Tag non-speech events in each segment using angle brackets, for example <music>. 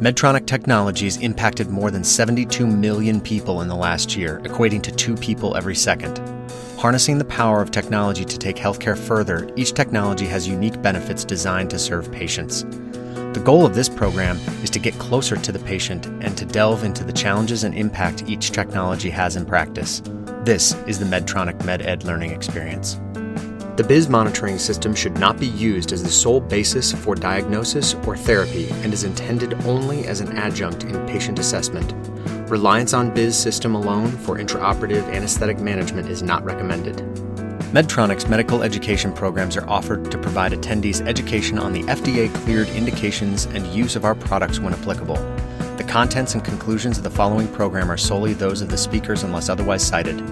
Medtronic Technologies impacted more than 72 million people in the last year, equating to two people every second. Harnessing the power of technology to take healthcare further, each technology has unique benefits designed to serve patients. The goal of this program is to get closer to the patient and to delve into the challenges and impact each technology has in practice. This is the Medtronic MedEd learning experience. The BIS monitoring system should not be used as the sole basis for diagnosis or therapy and is intended only as an adjunct in patient assessment. Reliance on BIS system alone for intraoperative anesthetic management is not recommended. Medtronic's medical education programs are offered to provide attendees education on the FDA cleared indications and use of our products when applicable. The contents and conclusions of the following program are solely those of the speakers unless otherwise cited.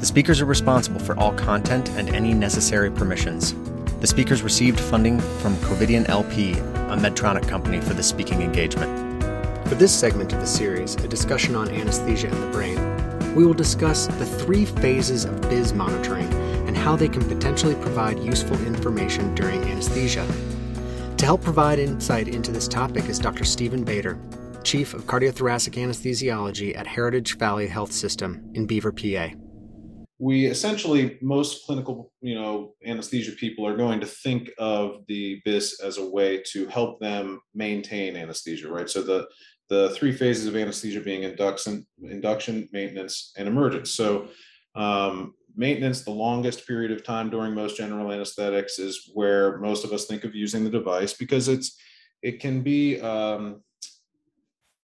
The speakers are responsible for all content and any necessary permissions. The speakers received funding from Covidien LP, a Medtronic company, for the speaking engagement. For this segment of the series, a discussion on anesthesia and the brain, we will discuss the three phases of BIS monitoring and how they can potentially provide useful information during anesthesia. To help provide insight into this topic is Dr. Stephen Bader, Chief of Cardiothoracic Anesthesiology at Heritage Valley Health System in Beaver, PA we essentially most clinical you know anesthesia people are going to think of the bis as a way to help them maintain anesthesia right? So the the three phases of anesthesia being induction induction maintenance and emergence. So um, maintenance the longest period of time during most general anesthetics is where most of us think of using the device because it's it can be um,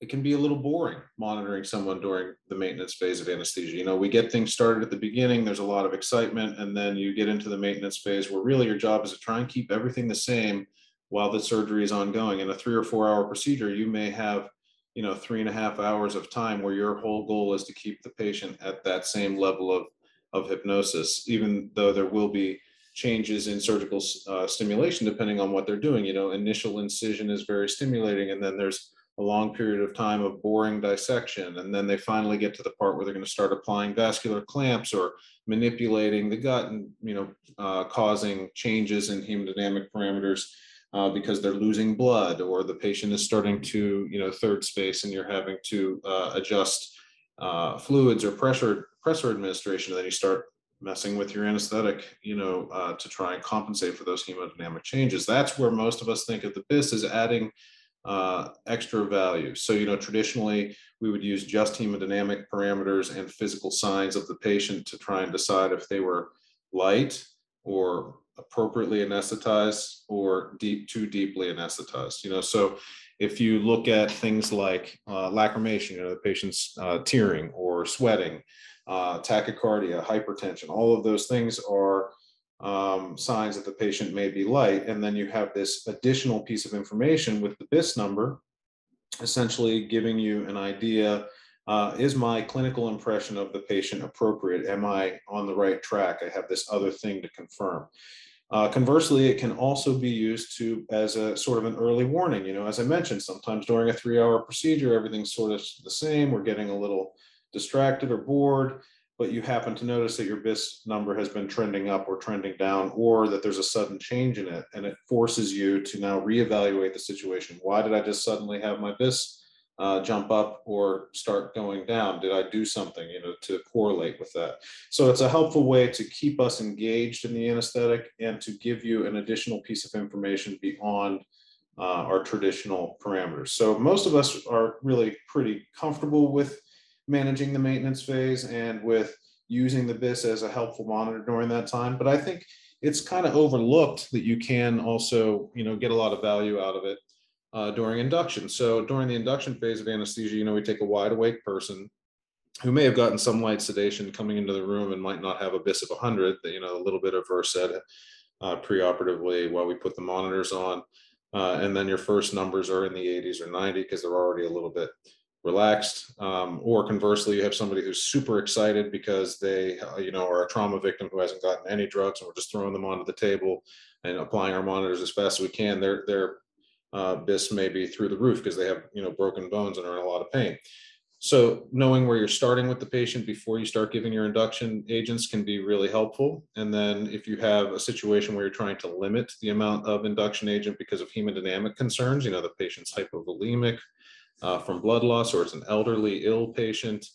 it can be a little boring monitoring someone during the maintenance phase of anesthesia. You know, we get things started at the beginning, there's a lot of excitement, and then you get into the maintenance phase where really your job is to try and keep everything the same while the surgery is ongoing. In a three or four hour procedure, you may have, you know, three and a half hours of time where your whole goal is to keep the patient at that same level of, of hypnosis, even though there will be changes in surgical uh, stimulation depending on what they're doing. You know, initial incision is very stimulating, and then there's a long period of time of boring dissection. And then they finally get to the part where they're going to start applying vascular clamps or manipulating the gut and, you know, uh, causing changes in hemodynamic parameters uh, because they're losing blood or the patient is starting to, you know, third space and you're having to uh, adjust uh, fluids or pressure, pressure administration. Then you start messing with your anesthetic, you know, uh, to try and compensate for those hemodynamic changes. That's where most of us think of the BIS as adding uh, extra value. So, you know, traditionally we would use just hemodynamic parameters and physical signs of the patient to try and decide if they were light or appropriately anesthetized or deep too deeply anesthetized. You know, so if you look at things like uh, lacrimation, you know, the patient's uh, tearing or sweating, uh, tachycardia, hypertension, all of those things are um, signs that the patient may be light. And then you have this additional piece of information with the BIS number, essentially giving you an idea uh, is my clinical impression of the patient appropriate? Am I on the right track? I have this other thing to confirm. Uh, conversely, it can also be used to as a sort of an early warning. You know, as I mentioned, sometimes during a three-hour procedure, everything's sort of the same. We're getting a little distracted or bored but you happen to notice that your BIS number has been trending up or trending down, or that there's a sudden change in it, and it forces you to now reevaluate the situation. Why did I just suddenly have my BIS uh, jump up or start going down? Did I do something, you know, to correlate with that? So it's a helpful way to keep us engaged in the anesthetic and to give you an additional piece of information beyond uh, our traditional parameters. So most of us are really pretty comfortable with managing the maintenance phase and with using the BIS as a helpful monitor during that time. But I think it's kind of overlooked that you can also, you know, get a lot of value out of it uh, during induction. So during the induction phase of anesthesia, you know, we take a wide awake person who may have gotten some light sedation coming into the room and might not have a BIS of 100, you know, a little bit of Versed uh, preoperatively while we put the monitors on. Uh, and then your first numbers are in the 80s or 90 because they're already a little bit relaxed um, or conversely you have somebody who's super excited because they uh, you know are a trauma victim who hasn't gotten any drugs and we're just throwing them onto the table and applying our monitors as fast as we can their their uh, bis may be through the roof because they have you know broken bones and are in a lot of pain so knowing where you're starting with the patient before you start giving your induction agents can be really helpful. And then if you have a situation where you're trying to limit the amount of induction agent because of hemodynamic concerns, you know, the patient's hypovolemic uh, from blood loss, or it's an elderly ill patient,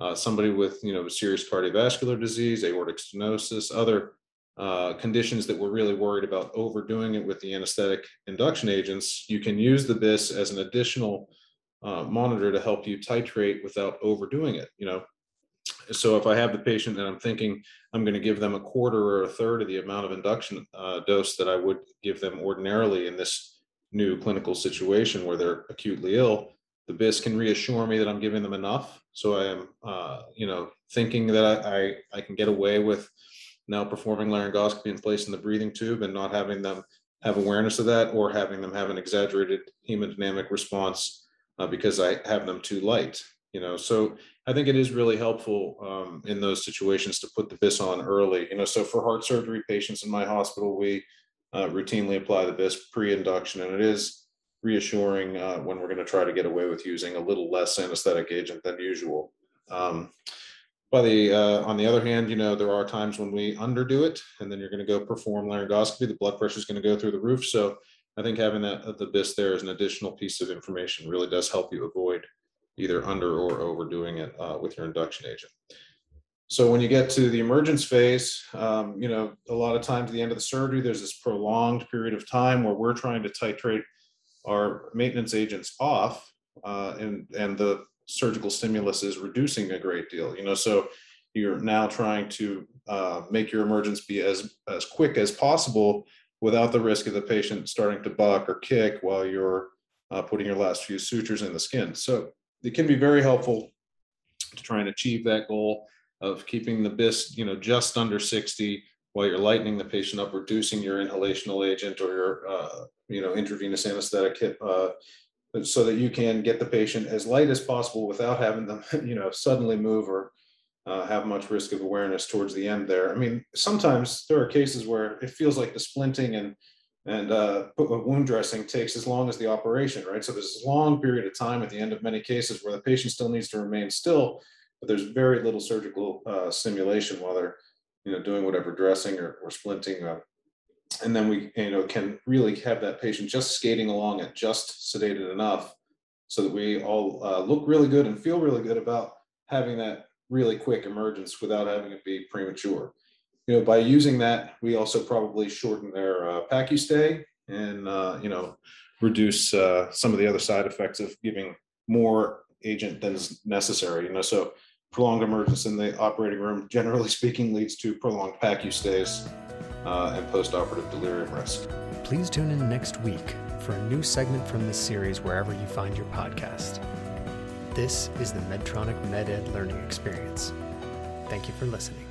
uh, somebody with, you know, serious cardiovascular disease, aortic stenosis, other uh, conditions that we're really worried about overdoing it with the anesthetic induction agents, you can use the BIS as an additional uh, monitor to help you titrate without overdoing it. You know, so if I have the patient and I'm thinking I'm going to give them a quarter or a third of the amount of induction uh, dose that I would give them ordinarily in this new clinical situation where they're acutely ill, the BIS can reassure me that I'm giving them enough. So I am, uh, you know, thinking that I, I, I can get away with now performing laryngoscopy and placing the breathing tube and not having them have awareness of that or having them have an exaggerated hemodynamic response uh, because I have them too light. You know, so I think it is really helpful um, in those situations to put the BIS on early. You know, so for heart surgery patients in my hospital, we uh, routinely apply the BIS pre-induction, and it is reassuring uh, when we're going to try to get away with using a little less anesthetic agent than usual. Um, by the uh, on the other hand, you know there are times when we underdo it, and then you're going to go perform laryngoscopy. The blood pressure is going to go through the roof. So I think having that the BIS there as an additional piece of information really does help you avoid either under or overdoing it uh, with your induction agent. So when you get to the emergence phase, um, you know, a lot of times at the end of the surgery, there's this prolonged period of time where we're trying to titrate our maintenance agents off, uh, and and the surgical stimulus is reducing a great deal. You know, so you're now trying to uh, make your emergence be as as quick as possible without the risk of the patient starting to buck or kick while you're uh, putting your last few sutures in the skin. So it can be very helpful to try and achieve that goal of keeping the BIS, you know, just under 60 while you're lightening the patient up, reducing your inhalational agent or your, uh, you know, intravenous anesthetic hip, uh, so that you can get the patient as light as possible without having them, <laughs> you know, suddenly move or uh, have much risk of awareness towards the end there. I mean, sometimes there are cases where it feels like the splinting and and uh, wound dressing takes as long as the operation, right? So there's a long period of time at the end of many cases where the patient still needs to remain still, but there's very little surgical uh, stimulation while they're, you know, doing whatever dressing or, or splinting. Uh, and then we, you know, can really have that patient just skating along at just sedated enough so that we all uh, look really good and feel really good about having that really quick emergence without having it be premature. You know, by using that, we also probably shorten their uh, PACU stay and, uh, you know, reduce uh, some of the other side effects of giving more agent than is necessary. You know, so prolonged emergence in the operating room, generally speaking, leads to prolonged PACU stays uh, and postoperative delirium risk. Please tune in next week for a new segment from this series wherever you find your podcast. This is the Medtronic MedEd Learning Experience. Thank you for listening.